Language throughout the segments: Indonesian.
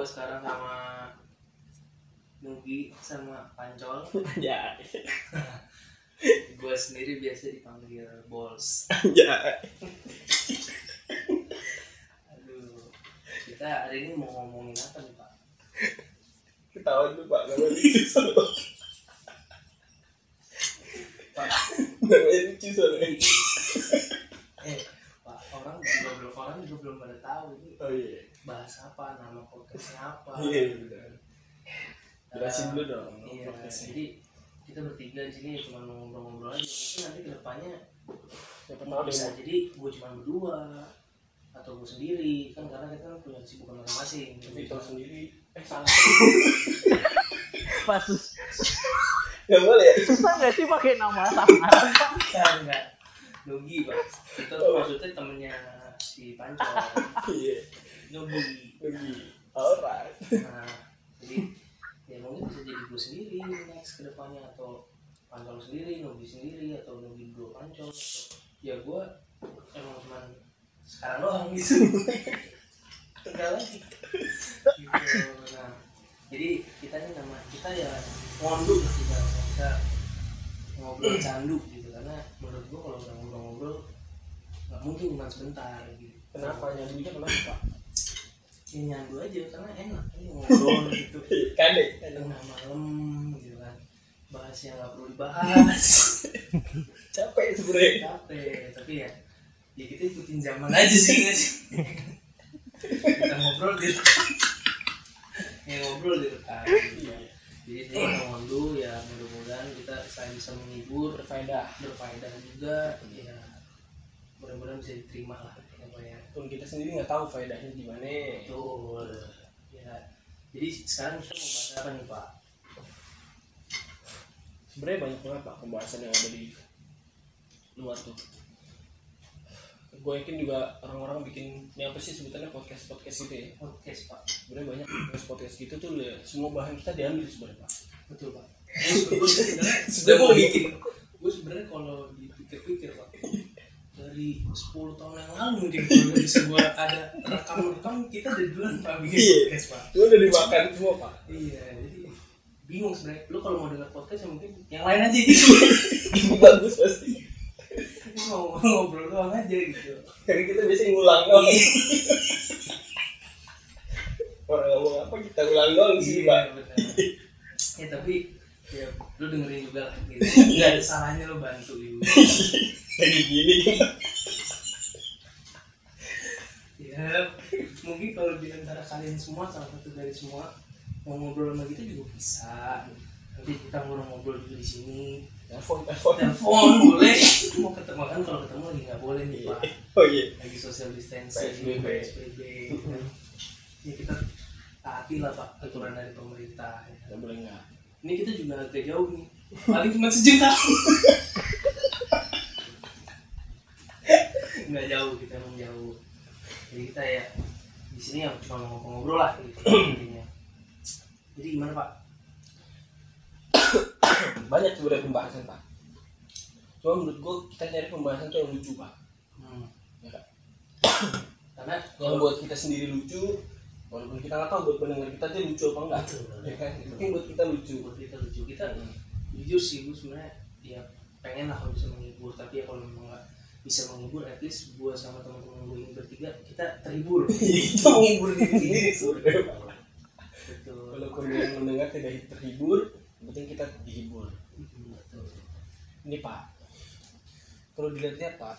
Gue sekarang sama Nugi sama Pancol. Ya gue sendiri biasa dipanggil Bols. Ya aduh kita hari ini mau ngomongin apa nih pak? Ketahuan tuh pak. Namanya lucu pak. Namanya lucu soalnya. Eh pak orang juga belum orang juga belum pada tahu ini. Oh iya bahas apa nama podcastnya apa. Iya benar Eh, jelasin dulu dong iya podcastnya. jadi kita bertiga di sini cuma ngobrol-ngobrol aja. Mungkin nanti ke depannya siapa tahu bisa deh jadi gue cuma berdua atau gue sendiri. Kan karena kita kan punya kesibukan masing-masing. Vito sendiri. Eh salah. Pas. Sus- nggak boleh ya? Susah nggak sih pakai nama samaran? Enggak, enggak. Nugi, Pak. Itu tuh maksudnya temennya si Pancol. iya Nugi. pergi alright Nah, jadi ya mungkin bisa jadi gue sendiri next ke depannya atau Pancol sendiri, Nugi sendiri atau Nugi dua Pancol. Atau, ya gue emang cuman sekarang doang gitu. Enggak lagi. Gitu. Nah, jadi kita ini nama kita ya ngonduk lah kita kita ngobrol candu gitu karena menurut gua kalau udah ngobrol-ngobrol nggak mungkin cuma sebentar gitu kenapa nyanyinya kenapa ya nyandu aja karena enak. Ini ngobrol gitu. Kan deh tengah malam gitu kan. Bahas yang nggak perlu dibahas. Capek sebenernya capek tapi ya ya kita ikutin zaman aja sih kita ngobrol di ya ngobrol di iya. Jadi kita ngondu ya mudah-mudahan kita selain bisa menghibur berfaedah. berfaedah juga ya mudah-mudahan bisa diterima lah ya pun kita sendiri nggak tahu faedahnya gimana. Betul. Ya jadi sekarang kita mau bahas apa nih Pak? Sebenarnya banyak banget pak pembahasan yang ada di luar tuh. Gue yakin juga orang-orang bikin ini apa sih sebutannya podcast podcast gitu ya? Podcast Pak. Sebenarnya banyak podcast podcast gitu tuh ya, semua bahan kita diambil sebenarnya pak. Betul Pak. Gue sebenarnya sudah mau bikin. gue sebenarnya kalau dipikir-pikir Pak dari 10 tahun yang lalu mungkin kalau bisa ada rekam-rekam kita dari duluan Pak. Bikin Iya. podcast Pak. Gue udah dimakan semua pak? Iya jadi bingung sebenarnya. Lu kalau mau dengar podcast ya mungkin yang lain aja. Gitu bagus pasti. Mau ngobrol doang aja gitu. Karena kita biasanya ngulang doang. Orang ngomong apa kita ulang doang sih pak Iya, benar. ya tapi ya lu dengerin juga gitu. Nggak ada salahnya lu bantu juga lagi gini. Ya mungkin kalau di antara kalian semua salah satu dari semua mau ngobrol sama kita juga bisa. Nanti kita ngobrol-ngobrol juga di sini. Telepon telepon. Telepon boleh. Mau ketemu kan? Kalau ketemu lagi nggak boleh nih pak. Oh iya. Lagi social distancing PSBB. PSBB ya kita taati lah pak aturan dari pemerintah ya. boleh nggak. Ini kita juga agak jauh nih. Paling cuma sejengkal nggak jauh kita emang jauh. Jadi kita ya di sini yang cuma ngobrol-ngobrol lah gitu. Intinya. Jadi gimana pak? Banyak sebenarnya pembahasan pak. Cuma menurut gue kita nyari pembahasan tuh yang lucu pak. Hmm. ya kan karena yang buat kita sendiri lucu walaupun kita nggak tahu buat pendengar kita tuh lucu apa enggak ya kan? Penting buat kita lucu. Buat kita lucu. Kita jujur sih gue sebenarnya ya pengen lah kalau bisa menghibur tapi ya kalau memang nggak bisa menghibur at least gue sama teman-teman gue ini bertiga kita terhibur. Itu menghibur diri sendiri sebenarnya. Betul. Walaupun yang mendengar tidak terhibur yang penting kita dihibur. Betul. Ini pak. Kalau dilihat-lihat pak.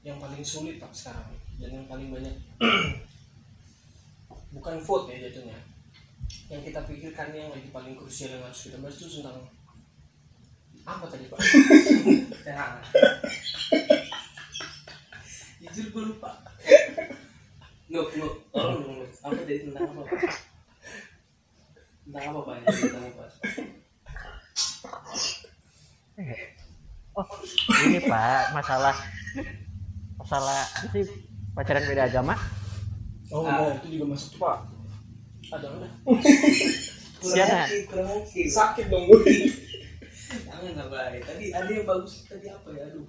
Yang paling sulit pak sekarang dan yang paling banyak bukan vote ya jatuhnya. Yang kita pikirkan yang lagi paling krusial yang harus kita bahas itu tentang apa tadi pak ya jujur gue lupa Nuk, nuk, tolong dong, Nuk. Apa dari tentang apa, Pak? Tentang apa, Pak? Tentang apa? Oh, ini Pak, masalah masalah sih pacaran beda agama? oh Ah. nah, itu juga masuk tuh pak ada udah Kurang sakit dong gue Jangan lah, Pak. Tadi ada yang bagus tadi apa ya? Aduh.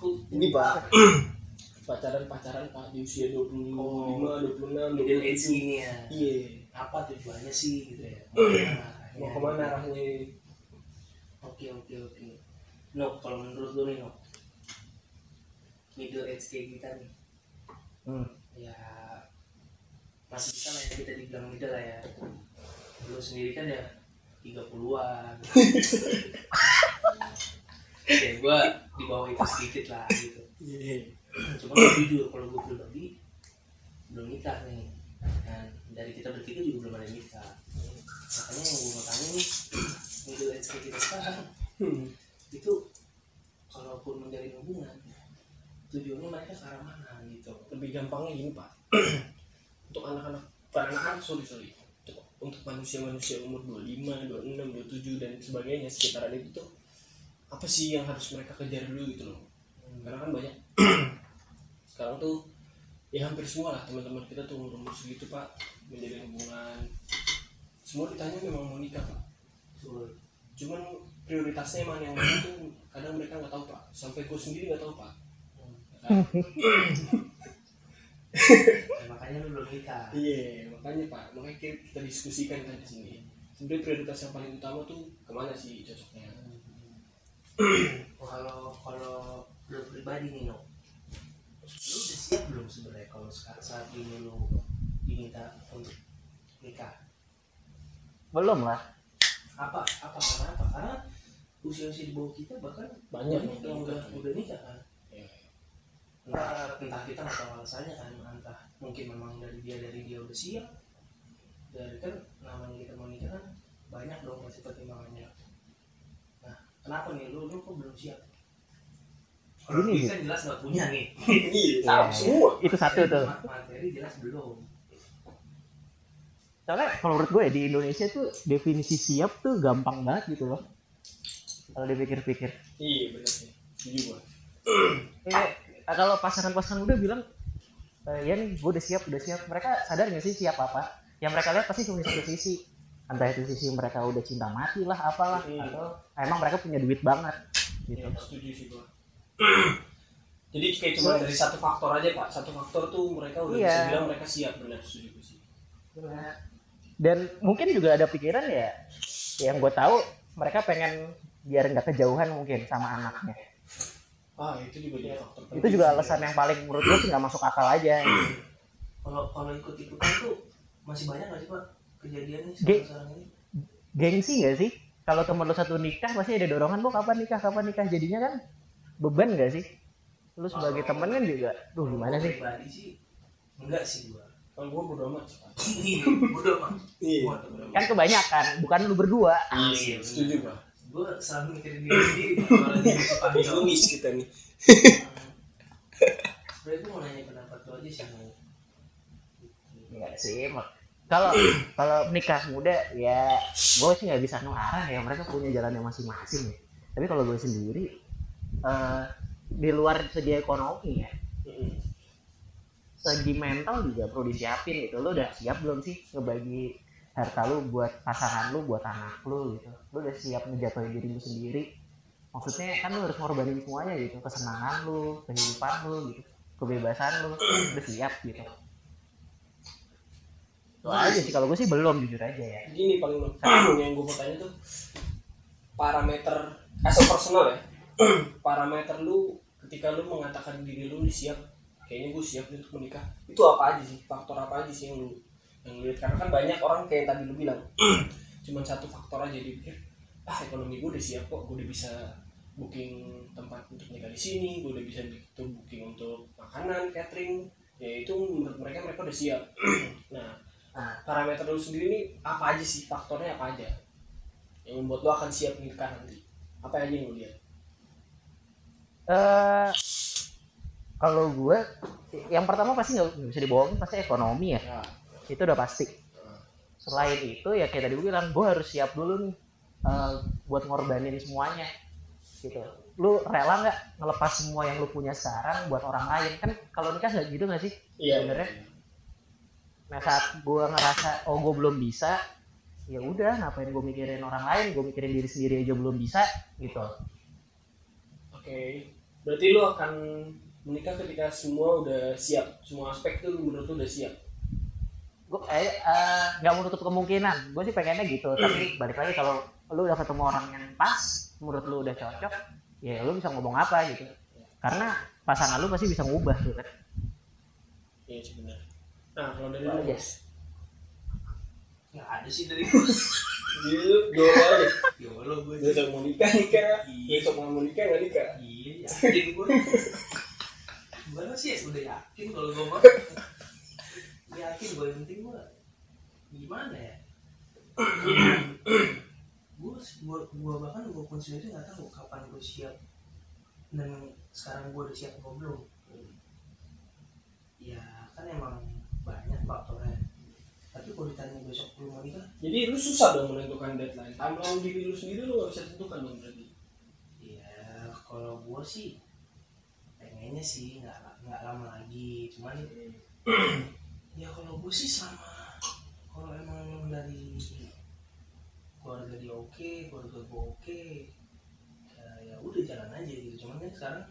Kok ini pak pacaran pacaran pak di usia 25, Oh. 26, middle age 27 gini ya iya apa tujuannya sih gitu ya mau ke mana mau arahnya? ke mana arahnya oke oke oke no kalau menurut lu nih no middle age kayak kita nih Hmm. ya masih bisa lah ya kita dibilang middle lah ya lu sendiri kan ya 30-an ya gua di bawah itu sedikit lah gitu. Iya cuma gua jujur kalau gue pribadi belum nikah nih. Dan dari kita bertiga juga belum ada nikah. Makanya yang gue mau tanya nih middle age kayak kita sekarang Hmm. itu kalaupun menjalin hubungan tujuannya mereka ke arah mana gitu. Lebih gampangnya gini pak. Untuk anak-anak bukan anak-anak sorry sorry untuk, manusia-manusia umur 25, 26, 27 dan sebagainya sekitaran itu tuh apa sih yang harus mereka kejar dulu gitu loh? Hmm. karena kan banyak. Sekarang tuh ya hampir semua lah teman-teman kita tuh umur umur segitu pak. Menjalin hubungan. Semua ditanya memang mau nikah pak. Betul. cuman prioritasnya mana yang mana tuh kadang mereka nggak tahu pak. Sampai gue sendiri nggak tahu pak. Hmm. Ya, makanya lu belum nikah. Iya, makanya Pak, makanya kita, kita diskusikan kan di sini. Sebenarnya prioritas yang paling utama tuh ke mana sih cocoknya? Oh, kalau kalau lu pribadi nih no lu udah siap belum sebenarnya kalau saat, saat ini lu diminta untuk nikah belum lah apa apa karena apa karena usia usia di bawah kita bahkan Banyak banyak yang udah udah nikah kan. Entah, entah kita nggak tahu alasannya kan entah mungkin memang dari dia dari dia udah siap. Dari kan namanya kita mau nikah kan banyak dong pasti pertimbangannya nah kenapa nih? Lu lu kok belum siap? Kalau Gini, kita jelas nggak punya nih. Iya, Iya, semua. itu satu tuh. Ma- materi jelas belum. Soalnya kalau menurut gue ya, di Indonesia tuh definisi siap tuh gampang banget gitu loh. Kalau dipikir-pikir. Iya, benar sih. Gua. Eh, kalau pasangan-pasangan udah bilang eh, ya nih gue udah siap udah siap mereka sadar nggak sih siap apa yang mereka lihat pasti cuma satu sisi entah itu sisi mereka udah cinta mati lah apalah Hmm. atau emang mereka punya duit banget gitu Iya, setuju sih gua. Jadi kayak cuma dari satu faktor aja Pak. Satu faktor tuh mereka udah Iya. bisa bilang mereka siap benar setuju sih. dan mungkin juga ada pikiran ya yang gue tahu mereka pengen biar nggak kejauhan mungkin sama anaknya Ah, itu juga jadi faktor. itu juga alasan yang paling menurut gue sih nggak masuk akal aja. Kalau kalau ikut ikutan tuh masih banyak nggak sih pak kejadian nih Ge- sekarang ini? Gengsi nggak sih? Kalau temen lu satu nikah pasti ada dorongan lu kapan nikah kapan nikah? Jadinya kan beban nggak sih? Lu sebagai temen kan juga tuh gimana sih? pribadi sih enggak sih gua. Kalau gua bodo amat Iya. Bodo amat. kan kebanyakan bukan lu berdua. Iya, setuju Pak. Gua selalu mikirin diri sendiri kalau lagi di depan cowok. Egois kita nih. sebenarnya gua mau nanya pendapat lu aja sih mau Enggak sih mak- kalau kalau nikah muda ya gue sih nggak bisa ngarah ya. Mereka punya jalannya masing-masing ya. Tapi kalau gue sendiri eh, di luar segi ekonomi ya segi mental juga perlu disiapin gitu. Lo udah siap belum sih ngebagi harta lu buat pasangan lu buat anak lu gitu. Lu udah siap ngejatuhin diri lu sendiri. Maksudnya kan lu harus ngorbanin semuanya gitu. Kesenangan lu kehidupan lu gitu. Kebebasan lu udah siap gitu. Itu aja sih kalau gue sih belum jujur aja ya. Gini paling yang gue mau tanya tuh parameter as a personal ya parameter lu ketika lu mengatakan diri lu siap kayaknya gue siap untuk menikah itu apa aja sih? Faktor apa aja sih yang lu yang lihat karena kan banyak orang kayak tadi lu bilang cuman satu faktor aja pikir ah ekonomi gue udah siap kok gue udah bisa booking tempat untuk nikah di sini gue udah bisa gitu booking untuk makanan catering. Ya itu menurut mereka mereka udah siap. Nah Nah. parameter lu sendiri nih apa aja sih? Faktornya apa aja? Yang membuat lu akan siap nikah nanti. Apa aja yang lu lihat? Eh kalau gue yang pertama pasti nggak nggak bisa dibohongin pasti ekonomi ya. Ya itu udah pasti. Selain itu ya kayak tadi gue bilang gue harus siap dulu nih eh, buat ngorbanin semuanya gitu. Lu rela nggak ngelepas semua yang lu punya sekarang buat orang lain? Kan kalau nikah nggak gitu nggak sih? Iya. Sebenarnya? nah saat gue ngerasa oh gue belum bisa ya udah ngapain gue mikirin orang lain? Gue mikirin diri sendiri aja belum bisa gitu. Oke. Berarti lu akan menikah ketika semua udah siap? Semua aspek tuh menurut lu udah siap gue eh eh, nggak menutup kemungkinan. Gue sih pengennya gitu tapi balik lagi kalau lu udah ketemu orang yang pas menurut lu udah cocok ya lu bisa ngomong apa gitu. Karena pasangan lu pasti bisa ngubah tuh kan. Iya sih benar. Nah kalau dari lu? Bos nggak ada sih dari gue Jadi lu dua aja. Ya Allah gue besok mau nikah nikah Iya. besok mau nikah nggak nikah iya yakin gue gue sih? Udah yakin kalau gue mah yakin gue yang penting gue gimana ya? Gue gue gue bahkan gue pun sendiri nggak tahu kapan gue siap dan sekarang gue udah siap apa belum. Ya kan emang banyak faktornya. Tapi kalau ditanya besok belum mau nikah? Jadi lu susah dong menentukan deadline. Timeline diri lu sendiri lu nggak bisa tentukan dong berarti. Ya kalau gue sih pengennya sih nggak nggak lama lagi. Cuman ya kalau gue sih sama. Kalau emang dari keluarga dia oke keluarga gue oke ya, ya udah jalan aja gitu. Cuman kan sekarang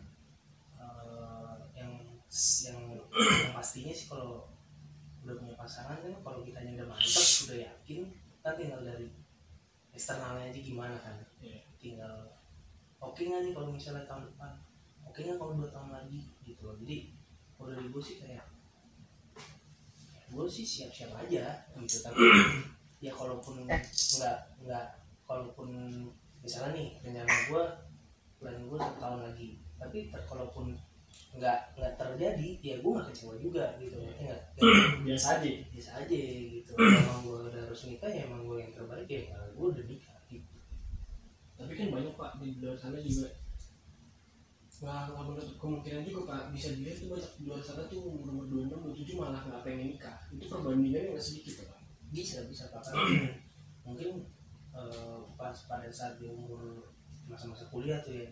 eh, yang yang yang pastinya sih kalau udah punya pasangan kan kalau kita udah mantap udah yakin kan tinggal dari eksternalnya aja gimana kan? Iya. tinggal oke nggak nih kalau misalnya tahun depan? Oke nggak kalau dua tahun lagi? Gitu loh. Jadi kalau dari gue sih kayak gue sih siap-siap aja gitu tapi ya kalaupun nggak nggak kalaupun misalnya nih rencana gue plan gue satu tahun lagi. Tapi ter- kalaupun nggak nggak terjadi ya gue nggak kecewa juga gitu nggak? Biasa aja. Biasa aja gitu. Emang gue udah harus nikah ya emang gue yang terbaik ya gue udah nikah gitu. Tapi kan banyak pak di luar sana juga nggak nggak menutup kemungkinan juga pak. Bisa dilihat tuh banyak di luar sana tuh umur umur dua enam dua tujuh malah nggak pengen nikah. Itu perbandingannya nggak sedikit pak. Bisa bisa pak. Mungkin eh, pas pada saat di umur masa-masa kuliah tuh ya.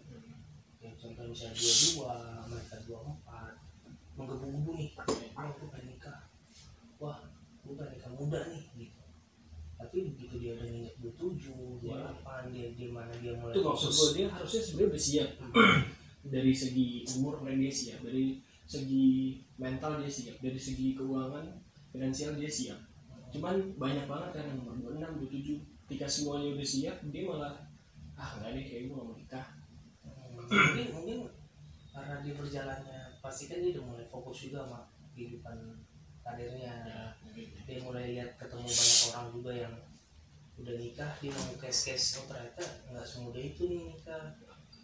Ya contoh misalnya dua dua mereka dua empat menggebu-gebu nih oh gue pengen nikah. Wah gue pengen nikah muda nih gitu. Tapi begitu dia udah nginjak dua tujuh dua delapan dia dia mana dia mulai itu maksud gue dia harusnya sebenarnya udah siap dari segi umur dia siap dari segi mental dia siap dari segi keuangan finansial dia siap. Cuman banyak banget kan yang umur 26, 27 ketika semuanya udah siap dia malah ah nggak deh kayak gue gak mau nikah. Mungkin mungkin karena di perjalanannya pasti kan dia udah mulai fokus juga sama kehidupan karirnya. Ya dia mulai lihat ketemu banyak orang juga yang udah nikah dia mau cash cash oh ternyata nggak semudah itu nih nikah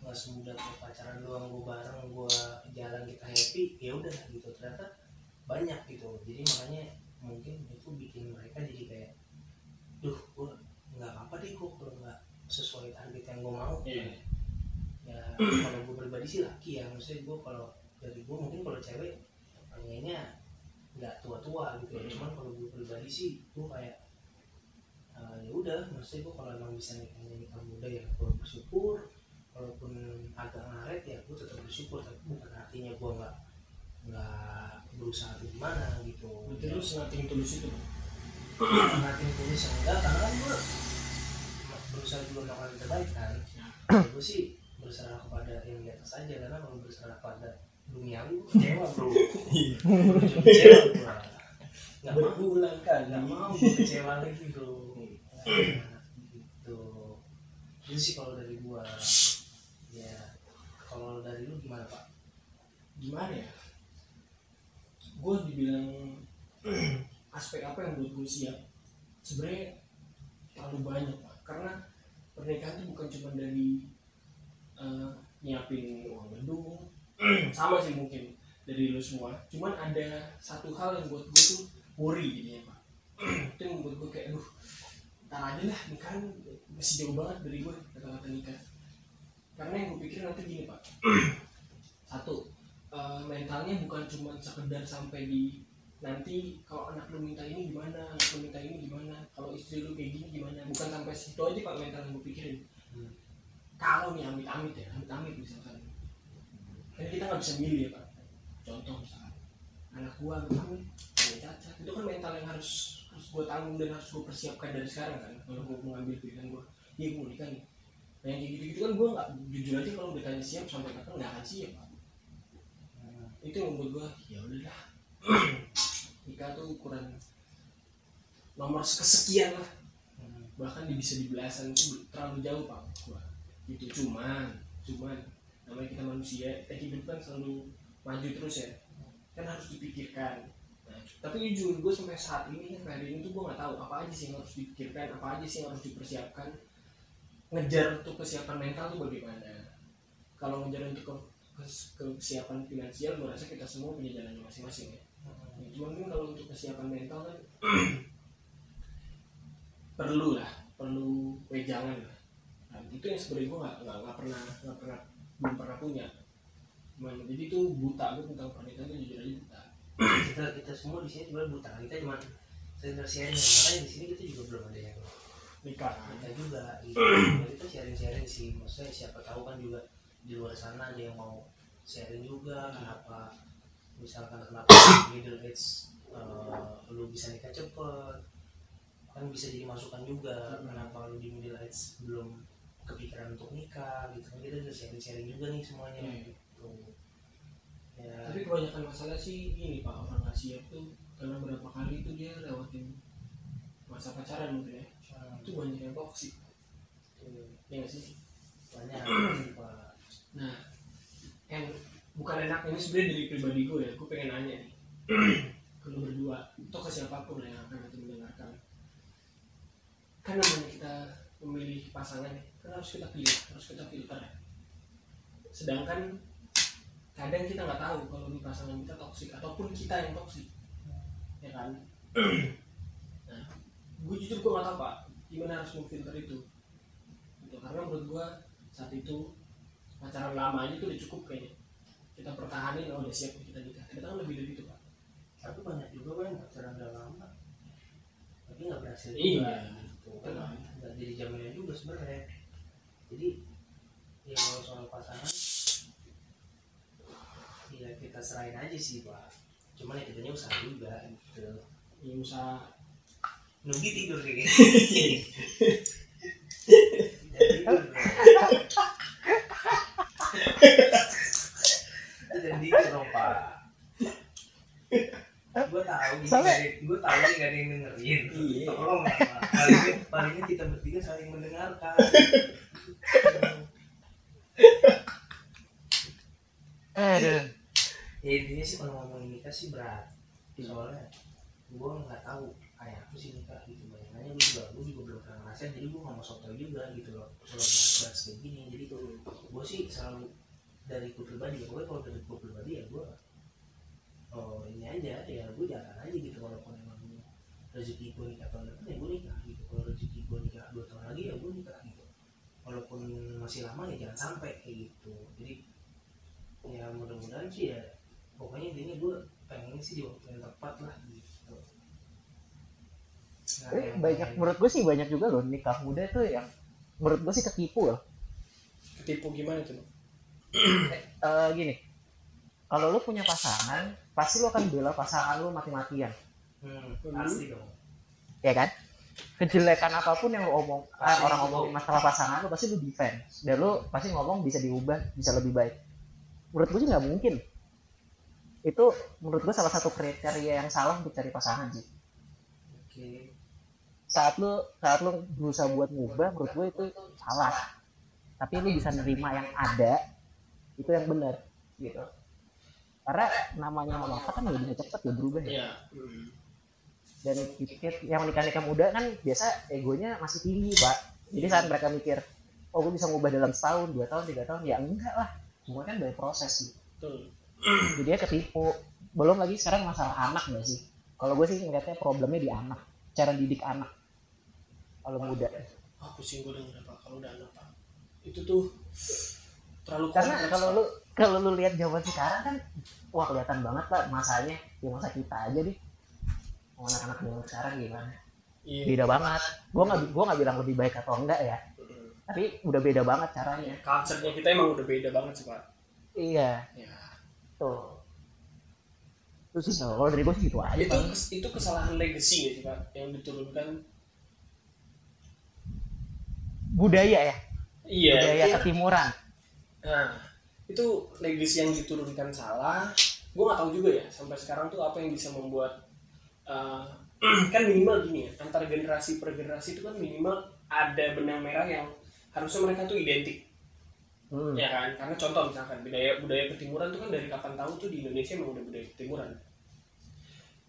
nggak semudah kayak pacaran doang gue bareng gue jalan kita happy ya udah gitu. Ternyata banyak gitu. Jadi makanya mungkin itu bikin mereka jadi kayak duh gue nggak apa deh gue kalau nggak sesuai target yang gue mau. Iya. ya kalau gue pribadi sih laki ya. Maksudnya gue kalau dari gue mungkin kalau cewek pengennya nggak tua-tua gitu ya. Hmm. cuman kalau gue pribadi sih gue kayak eh, ya udah. Maksudnya gue kalau emang bisa nikahnya nikah muda ya gue bersyukur walaupun agak ngaret ya gue tetap bersyukur tapi bukan artinya gue nggak nggak berusaha gimana gitu. Berarti lu sengating tulus itu ngatin tulis yang enggak karena kan gue berusaha juga melakukan yang terbaik kan. Ya. gue sih berserah kepada yang di atas aja karena kalau berserah pada duniawi gue kecewa bro. Kecewa gue nggak mau berulang kali. nggak mau gue kecewa lagi bro. Nah, gitu. Itu sih kalau dari gua. ya kalau dari lu gimana pak? Gimana ya? Gue dibilang aspek apa yang buat gue siap? Sebenarnya terlalu banyak pak. Karena pernikahan itu bukan cuma dari eh, nyiapin uang gedung sama sih mungkin dari lu semua. Cuman ada satu hal yang buat gue tuh worry jadinya pak. Itu yang buat gue kayak aduh ntar aja lah nikahan masih jauh banget dari gue kata-kata nikah karena yang gue pikir nanti gini pak. Satu eh, mentalnya bukan cuma sekedar sampai di nanti kalau anak lu minta ini gimana anak lu minta ini gimana kalau istri lu kayak gini gimana. Bukan sampai situ aja pak mental yang gue pikirin Hmm. kalau nih amit-amit ya amit-amit misalkan. Kan kita nggak bisa milih ya pak. Contoh misalkan anak gua amit-amit punya cacat. Itu kan mental yang harus harus gue tanggung dan harus gue persiapkan dari sekarang kan kalau gue mengambil pilihan gue iya gue mau nikah nih nah yang kayak gitu-gitu kan gue nggak jujur aja kalau ditanya siap sampai kapan nggak akan siap Hmm. itu yang membuat gue ya udahlah. Nikah tuh ukuran nomor kesekian lah. Bahkan bisa di belasan itu terlalu jauh pak gua. Gitu cuman cuman namanya kita manusia kita hidup kan selalu maju terus ya. Kan harus dipikirkan. Nah, tapi jujur gue sampai saat ini sampai hari ini tuh gue nggak tahu apa aja sih yang harus dipikirkan apa aja sih yang harus dipersiapkan ngejar untuk kesiapan mental tuh bagaimana? Kalau ngejar untuk ke, kes- kesiapan finansial gue rasa kita semua punya jalannya masing-masing ya. Ya, cuman kan kalau untuk kesiapan mental kan perlu lah perlu wejangan lah. Nah, itu yang sebenarnya gue nggak nggak pernah nggak pernah belum pernah punya. Cuman jadi itu buta gue tentang pernikahan itu jujur aja buta. Kita kita semua di sini sebenarnya buta. Kita cuma sekedar sharing makanya di sini kita juga belum ada yang nikah. Kita juga gitu Ya, kita sharing sharing sih. Maksudnya siapa tahu kan juga di luar sana ada yang mau sharing juga kenapa misalkan kenapa middle age eh, lu bisa nikah cepet. Kan bisa jadi masukan juga kenapa lu di middle age belum kepikiran untuk nikah gitu. Kan kita udah sharing sharing juga nih semuanya Hmm. gitu. Ya. Tapi kebanyakan masalah sih ini pak. Orang siap tuh karena berapa kali itu dia lewatin masa pacaran mungkin ya itu banyak yang toksik tuh, ya nggak sih banyak. Nah, yang bukan enak ini sebenarnya dari pribadi gue ya, gue pengen nanya nih ke lu berdua, atau ke siapa pun yang akan nanti mendengarkan. Kan namanya kita memilih pasangan, kan harus kita pilih, harus kita filter. ya. Sedangkan kadang kita nggak tahu kalau di pasangan kita toksik ataupun kita yang toksik, ya kan? Gue jujur gue nggak tahu pak, gimana harus memfilter itu. Gitu. Karena menurut gue saat itu pacaran lama aja tuh udah cukup kayaknya. Kita pertahanin oh udah siap kita nikah. Kita kan lebih dari itu pak. Tapi banyak juga kan yang pacaran udah lama. Tapi nggak berhasil Iya. juga gitu. Kan nggak jadi jaminan juga sebenarnya. Jadi ya kalau soal pasangan ya kita serahin aja sih pak. Cuman ya kitanya usaha juga gitu. Ya usaha Nugi tidur kayak Tidak tidur, bro. Jangan tidur dong pak. Gue tahu nih Sampai- gue tahu nih gak ada yang dengerin. Tolong lah pak. Paling nggak- paling nggak kita bertiga saling mendengarkan. Aduh. ya intinya sih kalau ngomongin nikah sih berat. Soalnya gue nggak tahu kayak apa sih nikah gitu bayangannya juga gue juga belum pernah ngerasain jadi gue nggak mau sotoy juga gitu loh. Kalau bahas kayak gini jadi gue sih selalu dari gue pribadi ya gue kalau dari gue pribadi ya gue oh ini aja ya gue jalan aja gitu walaupun emang rezeki gue nikah tahun depan ya gue nikah gitu. Kalau rezeki gue nikah dua tahun lagi ya gue nikah gitu. Walaupun masih lama ya jangan sampai kayak gitu. Jadi ya mudah-mudahan sih ya pokoknya intinya gue pengen sih di waktu yang tepat lah gitu Tapi yang banyak pengen- menurut gue sih banyak juga loh nikah muda tuh yang menurut gue sih ketipu loh. ketipu gimana tuh Eh gini, kalau lu punya pasangan, pasti lu akan bela pasangan lu mati-matian, hmm, pasti dong ya kan? Kejelekan apa pun yang lu omong, ah, Pasti orang itu. ngomongin masalah pasangan lu pasti lu defense dan lu pasti ngomong bisa diubah, bisa lebih baik. Menurut gue sih nggak mungkin. Itu menurut gue salah satu kriteria yang salah untuk cari pasangan sih. oke Saat lu saat lu berusaha buat ngubah, menurut gue itu salah. Tapi lu bisa nerima yang ada, itu yang benar gitu. Karena namanya mama kan nggak bisa cepet ya berubah ya. ya dan pikir yang nikah nikah muda kan biasa egonya masih tinggi pak. Jadi saat mereka mikir oh gue bisa ngubah dalam setahun dua tahun tiga tahun ya enggak lah. Semua kan dari proses. Sih betul. Jadi dia ketipu. Belum lagi sekarang masalah anak nggak sih? Kalau gue sih ngeliatnya problemnya di anak cara didik anak kalau muda. Ah pusing gue denger apa kalau udah anak pak. Itu tuh terlalu karena kalau lu kalau lu lihat zaman sekarang kan wah kelihatan banget pak masanya. Di masa kita aja deh. Mau anak-anak zaman sekarang gimana? Iya. Beda banget. Gue nggak gua nggak bilang lebih baik atau enggak ya. Mm. tapi udah beda banget caranya. Culture-nya kita emang udah beda banget sih pak. Iya. Ya tuh. Terus sih kalau dari gue sih gitu aja itu itu kesalahan legacy ya sih pak? Yang diturunkan budaya ya? Iya. Budaya iya. ketimuran. Nah, itu legacy yang diturunkan salah, gue nggak tahu juga ya sampai sekarang tuh apa yang bisa membuat uh, kan minimal gini ya antar generasi per generasi itu kan minimal ada benang merah yang harusnya mereka tuh identik. Hmm. ya kan? Karena contoh misalkan budaya budaya ketimuran tuh kan dari kapan tahu tuh di Indonesia memang udah budaya ketimuran.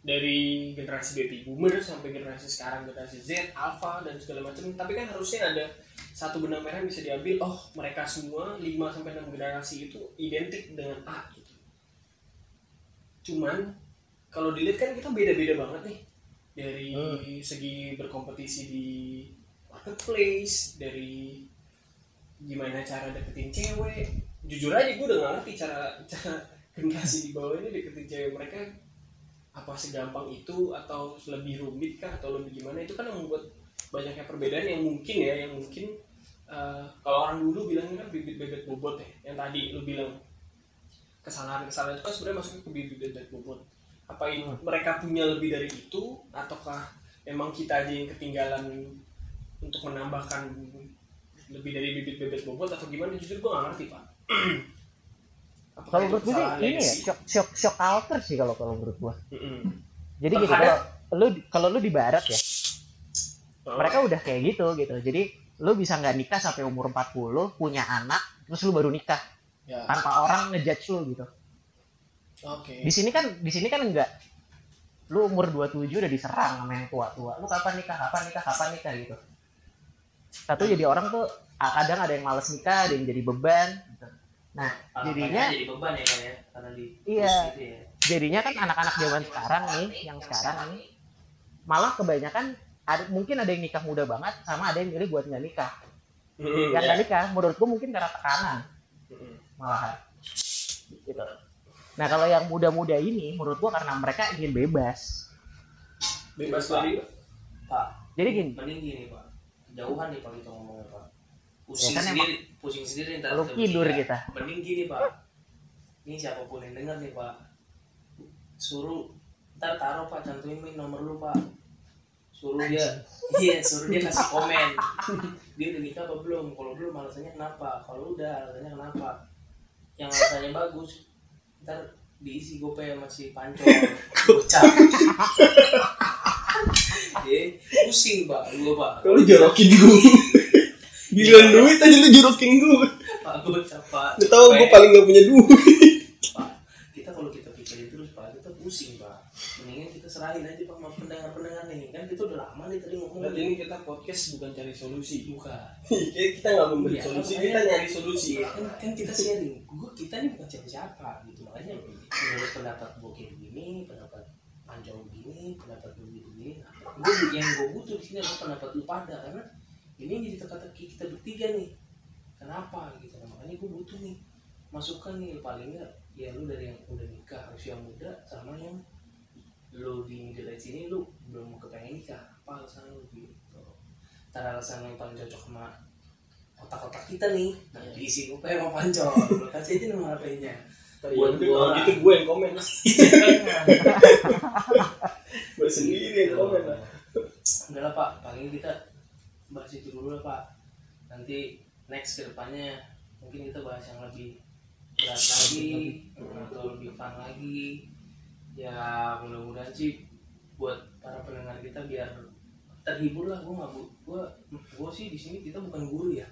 Dari generasi baby boomer sampai generasi sekarang generasi Z, Alpha dan segala macam tapi kan harusnya ada satu benang merah yang bisa diambil oh mereka semua 5 sampai 6 generasi itu identik dengan A gitu. Cuman kalau dilihat kan kita beda-beda banget nih dari Hmm. segi berkompetisi di marketplace, dari gimana cara deketin cewek. Jujur aja gue udah ngerti cara cara generasi di bawah ini deketin cewek mereka apa segampang itu atau lebih rumit kah atau lebih gimana itu kan yang membuat banyaknya perbedaan yang mungkin ya yang mungkin eh, kalau orang dulu bilangnya kan bibit bebet bobot ya yang tadi lu bilang. Kesalahan kesalahan itu kan sebenarnya masuknya ke bibit bebet bobot. Apa itu mereka punya lebih dari itu ataukah emang kita aja yang ketinggalan untuk menambahkan lebih dari bibit bebet bobot atau gimana? Jujur gue gak ngerti pak. Kalau menurut gue ini ya shock shock shock culture sih kalau kalau menurut gue. Mm-mm. Jadi gini Makanya- kalau lu kalau lu di barat ya, Oh. mereka udah kayak gitu gitu. Jadi lu bisa nggak nikah sampai umur 40, punya anak, terus lu baru nikah ya tanpa orang ngejudge lu gitu. oke Di sini kan di sini kan enggak. Lu umur 27 udah diserang sama yang tua-tua. Lu kapan nikah? Kapan nikah? Kapan nikah gitu. Satu jadi orang tuh kadang ada yang males nikah, ada yang jadi beban gitu. Nah, jadinya jadi beban ya kan ya karena di Iya. gitu ya. jadinya kan anak-anak zaman sekarang nih, yang sekarang nih malah kebanyakan ada, mungkin ada yang nikah muda banget sama ada yang milih buat nggak nikah. Mm-mm, Yang ya. nggak nikah menurut gua mungkin karena tekanan Mm-mm. malahan. Gitu. Nah kalau yang muda-muda ini menurut gua karena mereka ingin bebas. bebas dari Pak Jadi gini, mending gini pak jauhan nih pak kita ngomongnya pak pusing Ya kan sendiri pusing sendiri ntar lu kita tidur bertiga. kita. mending gini pak ini siapa pun yang dengar nih pak suruh ntar taruh pak cantumin nomor lu pak suruh dia. Iya suruh dia kasih komen. Dia udah nikah apa belum? Kalau belum alasannya kenapa? Kalau udah alasannya kenapa? Yang alasannya bagus ntar diisi gope sama si pancol. Gocap eh pusing pak. Gua pak. Kalau jorokin gue Giliran duit aja lu jorokin gue pak gocap pak. Lu tau gue paling gak punya duit. Pak, kita kalau kita pikirin terus Pak, kita pusing Pak. Mendingan kita serahin aja Pak kita udah lama nih tadi ngomong. Berarti ini kita podcast bukan cari solusi bukan. Kayak kita gak memberi Iya, solusi, makanya- kita nyari solusi Iya, kan, kan kita sharing. Gue kita nih bukan siapa-siapa gitu. Makanya menurut pendapat gue kayak begini, pendapat panjang begini, pendapat gue begini. Gue yang gue butuh di sini adalah pendapat lu pada karena ini jadi teka-teki kita bertiga nih. Kenapa gitu? Nah, makanya gue butuh nih masukan nih paling nggak ya lu dari yang udah nikah usia muda sama yang lu di middle age ini lu belum kepengen nikah. Apa alasan lu gitu? Ntar alasan yang paling cocok sama otak-otak kita nih. Nah diisi gue pengen mau pancol lu kasih aja nomor HP-nya. Buat Buat gue, gua. kalau gitu gue yang komen. Gue sendiri yang komen. Lah udah lah pak. Paling kita bahas itu dulu lah pak. Nanti next ke depannya mungkin kita bahas yang lebih berat lagi atau lebih fun lagi ya mudah-mudahan sih buat para pendengar kita biar terhibur lah. Gue nggak bu gue gue sih di sini kita bukan guru ya.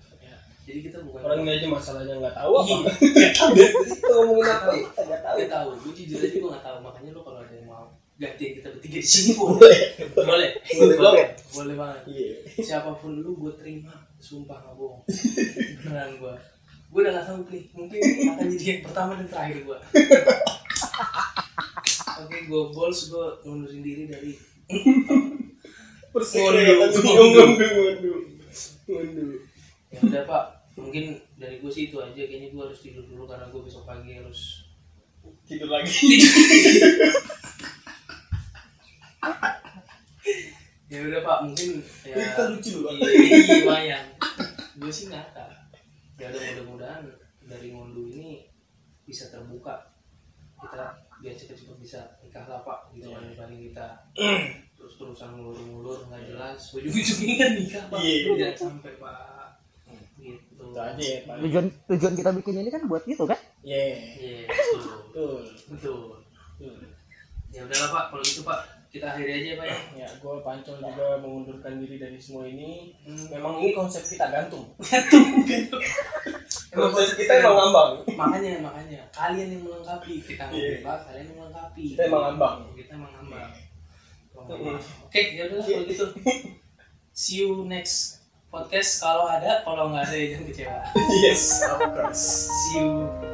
Jadi kita bukan Orang ini aja masalahnya gak tahu apa. Iya. Kita ngomongin apa ya, kita gak tahu. Gak tahu, gue jujur aja gue gak tahu. Makanya lo kalau ada yang mau gantiin kita bertiga di sini boleh, Boleh. Boleh, Boleh banget. boleh banget. Iya. Siapa pun lu gue terima, sumpah gak bohong. Beneran gue, gue udah gak sanggup nih. Mungkin akan jadi yang pertama dan terakhir gue. Oke, gue goals gue ngundurin diri dari. Waduh Waduh Waduh ya udah pak. Mungkin dari gue sih itu aja. Kayaknya gue harus tidur dulu karena gue besok pagi harus Tidur lagi. Ya udah pak. Mungkin ya Kita lucu lumayan gue sih ngakak ya udah mudah-mudahan dari ngunduh ini bisa terbuka. Kita biar cepet-cepet bisa nikah lah pak gitu kan dibanding kita terus terusan ngulur-ngulur nggak jelas. Ujung-ujungnya kan nikah pak. Iya. jangan sampai pak. Gitu. Itu aja ya Pak. Tujuan tujuan kita bikin ini kan buat itu kan? Iya. Iya betul. Betul. Betul. Ya udahlah pak. Kalau gitu pak kita akhiri aja pak ya. Ya gue pancol juga mengundurkan diri dari semua ini. Hmm. memang ini konsep kita gantung. Emang konsep kita emang ngambang. Makanya makanya. Kalian yang melengkapi kita Iya. ngobrol kalian yang melengkapi. Kita emang ngambang. kita emang ngambang. Mm. oke ya udah kalau gitu. See you next podcast. Kalau ada kalau nggak ada jangan kecewa. Yes of course. See you